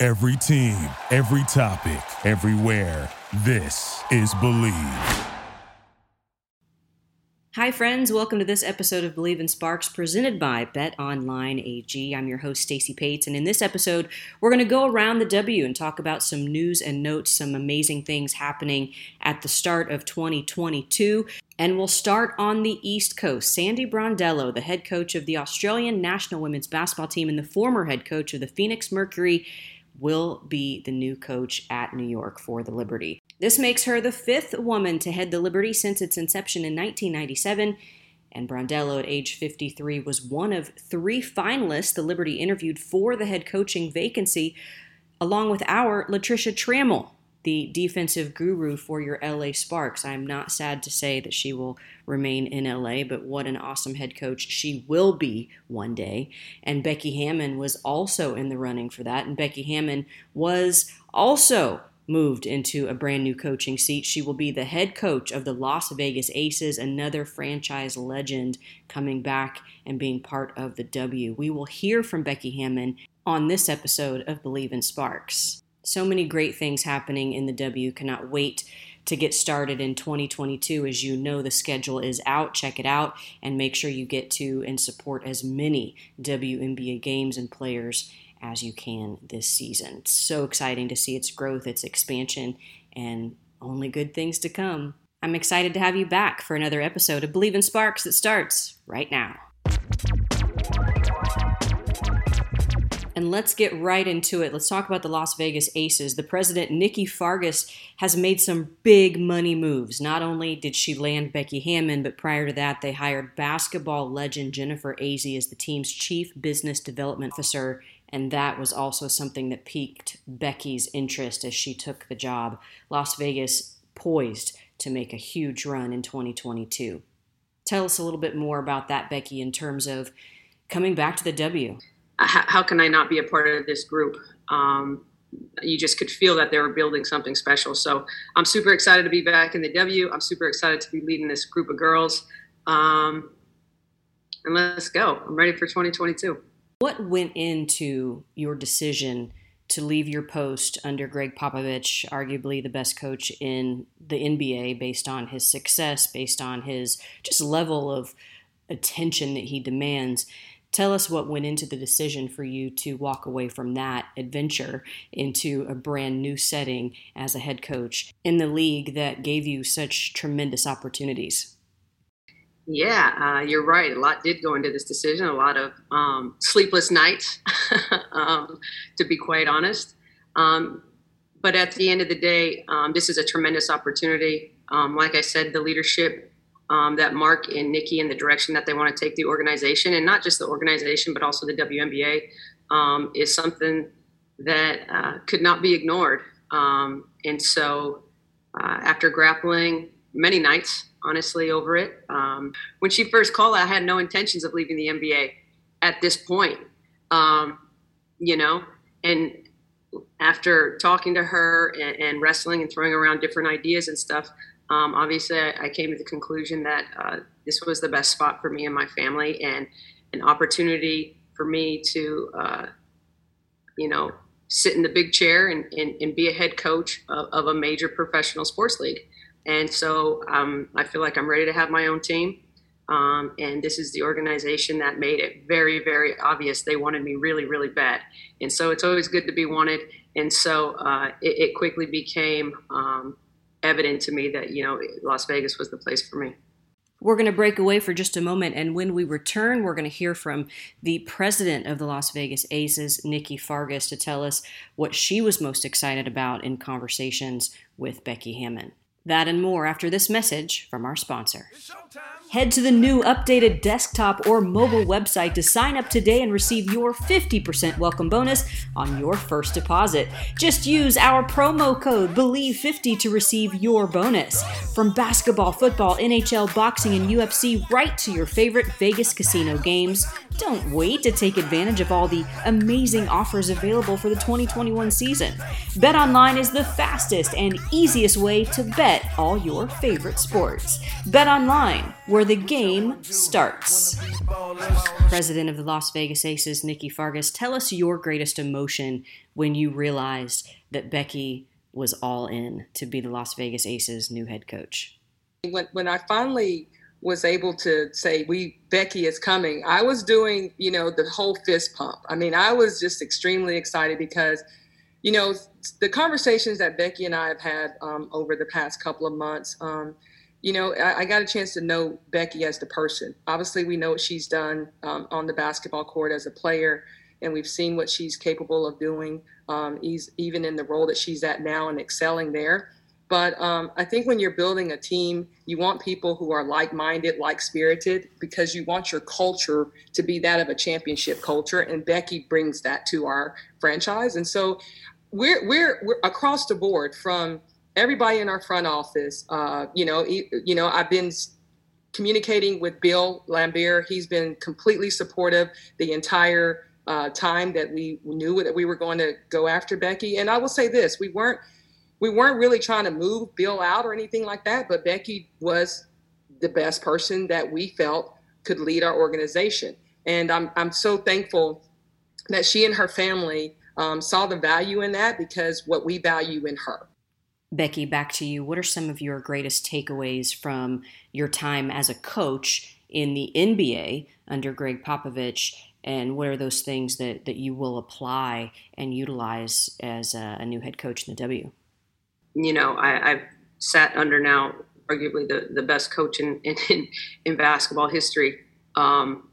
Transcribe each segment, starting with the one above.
Every team, every topic, everywhere. This is Bleav. Hi, friends. Welcome to this episode of Bleav in Sparks presented by Bet Online AG. I'm your host, Stacey Pates, and in this episode, we're going to go around the W and talk about some news and notes, some amazing things happening at the start of 2022. And we'll start on the East Coast. Sandy Brondello, the head coach of the Australian national women's basketball team and the former head coach of the Phoenix Mercury, will be the new coach at New York for the Liberty. This makes her the fifth woman to head the Liberty since its inception in 1997. And Brondello, at age 53, was one of three finalists the Liberty interviewed for the head coaching vacancy, along with our Latricia Trammell, the defensive guru for your LA Sparks. I'm not sad to say that she will remain in LA, but what an awesome head coach she will be one day. And Becky Hammon was also in the running for that. And Becky Hammon was also moved into a brand new coaching seat. She will be the head coach of the Las Vegas Aces, another franchise legend coming back and being part of the W. We will hear from Becky Hammon on this episode of Bleav in Sparks. So many great things happening in the W. Cannot wait to get started in 2022. As you know, the schedule is out. Check it out and make sure you get to and support as many WNBA games and players as you can this season. It's so exciting to see its growth, its expansion, and only good things to come. I'm excited to have you back for another episode of Bleav in Sparks that starts right now. And let's get right into it. Let's talk about the Las Vegas Aces. The president, Nikki Fargas, has made some big money moves. Not only did she land Becky Hammon, but prior to that, they hired basketball legend Jennifer Azzi as the team's chief business development officer. And that was also something that piqued Becky's interest as she took the job. Las Vegas poised to make a huge run in 2022. Tell us a little bit more about that, Becky, in terms of coming back to the W how can I not be a part of this group? Um, you just could feel that they were building something special. So I'm super excited to be back in the W. I'm super excited to be leading this group of girls. Um, and let's go. I'm ready for 2022. What went into your decision to leave your post under Gregg Popovich, arguably the best coach in the NBA, based on his success, based on his just level of attention that he demands? Tell us what went into the decision for you to walk away from that adventure into a brand new setting as a head coach in the league that gave you such tremendous opportunities. Yeah, uh, you're right. A lot did go into this decision, a lot of um, sleepless nights, um, to be quite honest. Um, but at the end of the day, um, this is a tremendous opportunity. Um, like I said, the leadership um, that Mark and Nikki in the direction that they want to take the organization, and not just the organization, but also the WNBA, um, is something that uh, could not be ignored. Um, and so, uh, after grappling many nights, honestly, over it, um, when she first called, I had no intentions of leaving the NBA at this point. Um, you know, and after talking to her and, and wrestling and throwing around different ideas and stuff, um, obviously, I, I, came to the conclusion that uh, this was the best spot for me and my family, and an opportunity for me to, uh, you know, sit in the big chair and, and, and be a head coach of, of, a major professional sports league. And so um, I feel like I'm ready to have my own team. Um, and this is the organization that made it very, very obvious they wanted me really, really bad. And so it's always good to be wanted. And so uh, it, it, quickly became um, evident to me that you know Las Vegas was the place for me. We're going to break away for just a moment, and when we return, we're going to hear from the president of the Las Vegas Aces, Nikki Fargas, to tell us what she was most excited about in conversations with Becky Hammon. That and more after this message from our sponsor. Head to the new updated desktop or mobile website to sign up today and receive your 50% welcome bonus on your first deposit. Just use our promo code BELIEVE50 to receive your bonus. From basketball, football, NHL, boxing, and UFC, right to your favorite Vegas casino games. Don't wait to take advantage of all the amazing offers available for the 2021 season. BetOnline is the fastest and easiest way to bet all your favorite sports. BetOnline, where the game starts. President of the Las Vegas Aces, Nikki Fargas, tell us your greatest emotion when you realized that Becky was all in to be the Las Vegas Aces' new head coach. When, when I finally was able to say we Becky is coming, I was doing, you know, the whole fist pump. I mean, I was just extremely excited because, you know, the conversations that Becky and I have had um, over the past couple of months, um, you know, I, I, got a chance to know Becky as the person. Obviously, we know what she's done um, on the basketball court as a player, and we've seen what she's capable of doing, um, even in the role that she's at now and excelling there. But um, I think when you're building a team, you want people who are like minded, like spirited, because you want your culture to be that of a championship culture. And Becky brings that to our franchise. And so we're, we're, we're across the board from everybody in our front office. Uh, you know, you know, I've been communicating with Bill Laimbeer. He's been completely supportive the entire uh, time that we knew that we were going to go after Becky. And I will say this: we weren't we weren't really trying to move Bill out or anything like that, but Becky was the best person that we felt could lead our organization. And I'm, I'm so thankful that she and her family um, saw the value in that because what we value in her. Becky, back to you. What are some of your greatest takeaways from your time as a coach in the NBA under Gregg Popovich? And what are those things that, that you will apply and utilize as a, a new head coach in the W? You know, I, have sat under now arguably the, the best coach in, in, in basketball history um,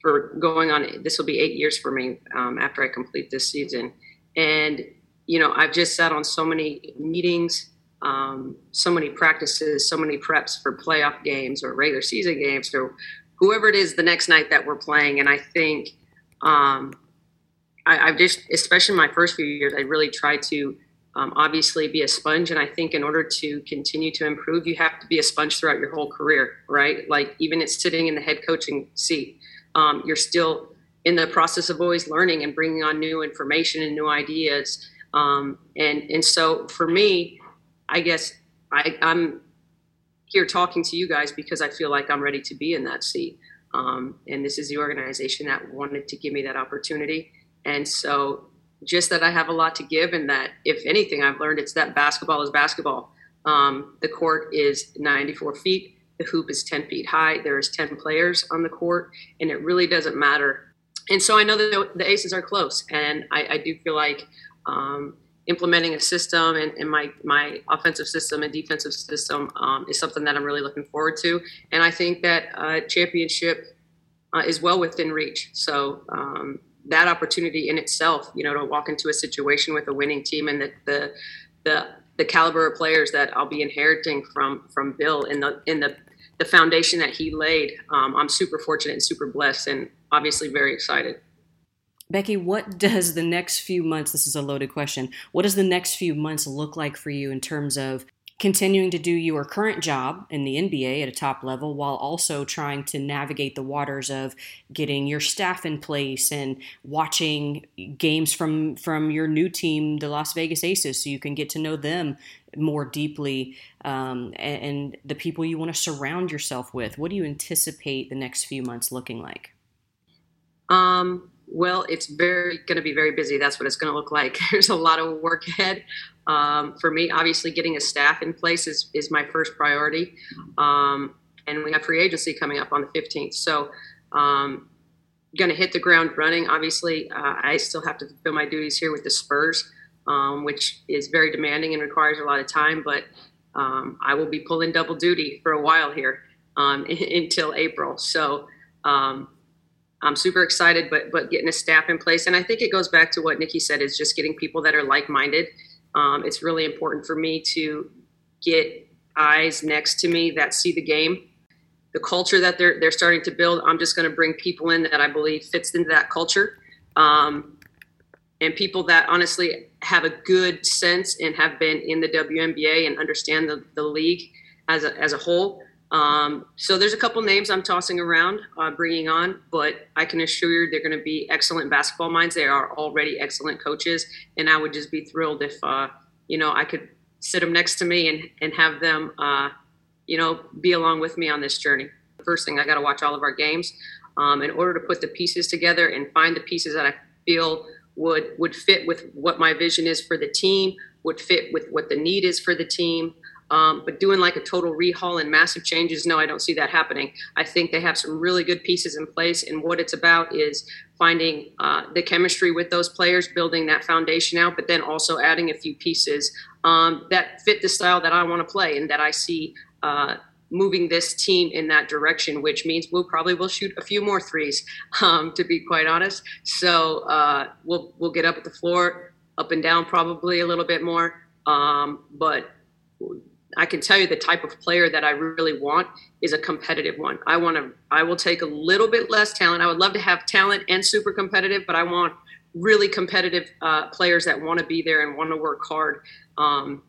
for going on. This will be eight years for me um, after I complete this season. And, you know, I've just sat on so many meetings, um, so many practices, so many preps for playoff games or regular season games or whoever it is the next night that we're playing. And I think um, I, I've just, especially my first few years, I really tried to um, obviously be a sponge. And I think in order to continue to improve, you have to be a sponge throughout your whole career, right? Like even it's sitting in the head coaching seat, um, you're still in the process of always learning and bringing on new information and new ideas. Um, and and so for me, I guess I, I'm here talking to you guys because I feel like I'm ready to be in that seat. Um, and this is the organization that wanted to give me that opportunity. And so just that I have a lot to give, and that if anything I've learned, it's that basketball is basketball. Um, the court is 94 feet, the hoop is 10 feet high. There's 10 players on the court, and it really doesn't matter. And so I know that the Aces are close, and I, I do feel like um, implementing a system and, and, my my offensive system and defensive system um, is something that I'm really looking forward to. And I think that uh, championship uh, is well within reach. So um, that opportunity in itself, you know, to walk into a situation with a winning team and the the the, caliber of players that I'll be inheriting from from Bill in the in the the foundation that he laid. Um, I'm super fortunate and super blessed, and obviously very excited. Becky, what does the next few months? This is a loaded question. What does the next few months look like for you in terms of continuing to do your current job in the NBA at a top level while also trying to navigate the waters of getting your staff in place and watching games from from your new team, the Las Vegas Aces, so you can get to know them more deeply um, and, and the people you want to surround yourself with. What do you anticipate the next few months looking like? Um, well, it's very going to be very busy. That's what it's going to look like. There's a lot of work ahead. Um, for me, obviously, getting a staff in place is, is my first priority. Um, and we have free agency coming up on the 15th. So, um, going to hit the ground running. Obviously, uh, I still have to fulfill my duties here with the Spurs, um, which is very demanding and requires a lot of time. But um, I will be pulling double duty for a while here um, until April. So, I'm super excited, but but getting a staff in place, and I think it goes back to what Nikki said: is just getting people that are like-minded um, it's really important for me to get eyes next to me that see the game the culture that they're they're starting to build. I'm just going to bring people in that I believe fits into that culture, um, and people that honestly have a good sense and have been in the WNBA and understand the, the league as a, as a whole. Um, so there's a couple names I'm tossing around, uh, bringing on, but I can assure you they're going to be excellent basketball minds. They are already excellent coaches, and I would just be thrilled if uh, you know I could sit them next to me and and have them uh, you know be along with me on this journey. First thing, I got to watch all of our games um, in order to put the pieces together and find the pieces that I feel would would fit with what my vision is for the team, would fit with what the need is for the team. Um, but doing like a total rehaul and massive changes, no, I don't see that happening. I think they have some really good pieces in place, and what it's about is finding uh, the chemistry with those players, building that foundation out, but then also adding a few pieces um, that fit the style that I want to play and that I see uh, moving this team in that direction, which means we'll probably will shoot a few more threes, um, to be quite honest. So uh, we'll we'll get up at the floor, up and down probably a little bit more, um, but I can tell you the type of player that I really want is a competitive one. I want to, I will take a little bit less talent. I would love to have talent and super competitive, but I want really competitive uh, players that want to be there and want to work hard um,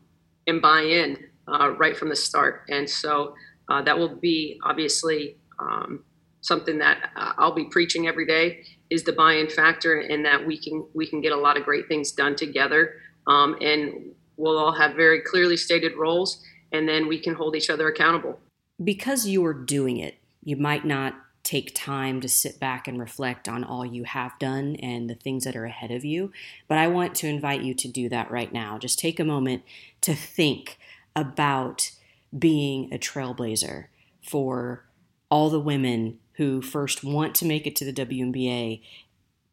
and buy in uh, right from the start. And so uh, that will be obviously um, something that uh, I'll be preaching every day is the buy-in factor, and that we can we can get a lot of great things done together. Um, and we'll all have very clearly stated roles and then we can hold each other accountable. Because you are doing it, you might not take time to sit back and reflect on all you have done and the things that are ahead of you. But I want to invite you to do that right now. Just take a moment to think about being a trailblazer for all the women who first want to make it to the WNBA,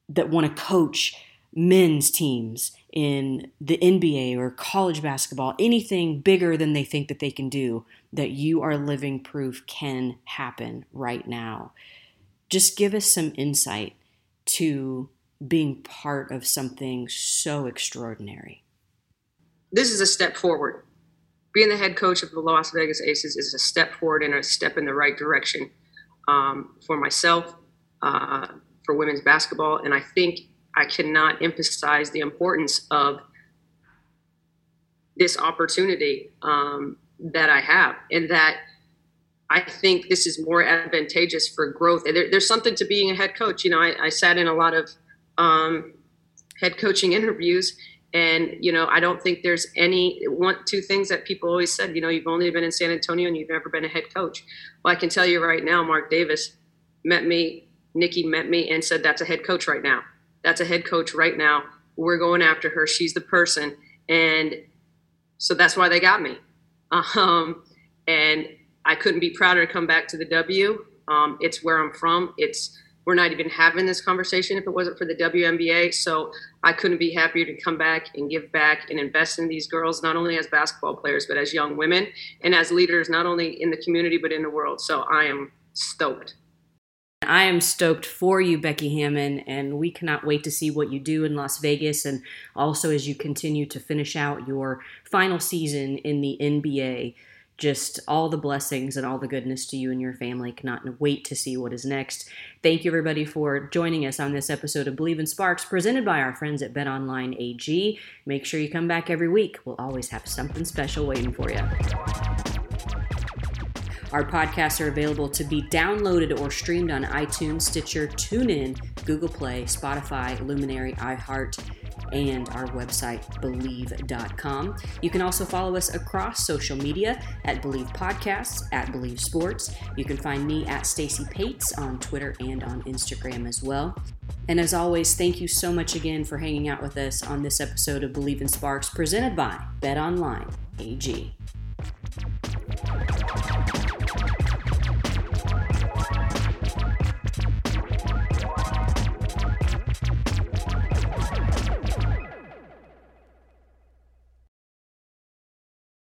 that want to coach men's teams in the NBA or college basketball, anything bigger than they think that they can do, that you are living proof can happen right now. Just give us some insight to being part of something so extraordinary. This is a step forward. Being the head coach of the Las Vegas Aces is a step forward and a step in the right direction um, for myself, uh, for women's basketball. And I think I cannot emphasize the importance of this opportunity um, that I have, and that I think this is more advantageous for growth. There, there's something to being a head coach. You know, I, I sat in a lot of um, head coaching interviews, and you know, I don't think there's any one two things that people always said. You know, you've only been in San Antonio and you've never been a head coach. Well, I can tell you right now, Mark Davis met me, Nikki met me, and said that's a head coach right now that's a head coach right now. We're going after her. She's the person. And so that's why they got me. Um, and I couldn't be prouder to come back to the W. Um, it's where I'm from. It's we're not even having this conversation if it wasn't for the WNBA. So I couldn't be happier to come back and give back and invest in these girls, not only as basketball players, but as young women and as leaders, not only in the community, but in the world. So I am stoked. I am stoked for you, Becky Hammon, and we cannot wait to see what you do in Las Vegas and also as you continue to finish out your final season in the NBA. Just all the blessings and all the goodness to you and your family. Cannot wait to see what is next. Thank you, everybody, for joining us on this episode of Bleav in Sparks, presented by our friends at Bet Online AG. Make sure you come back every week. We'll always have something special waiting for you. Our podcasts are available to be downloaded or streamed on iTunes, Stitcher, TuneIn, Google Play, Spotify, Luminary, iHeart, and our website, Bleav.com. You can also follow us across social media at Bleav Podcasts, at Bleav Sports. You can find me at Stacy Pates on Twitter and on Instagram as well. And as always, thank you so much again for hanging out with us on this episode of Bleav in Sparks, presented by Bet Online AG.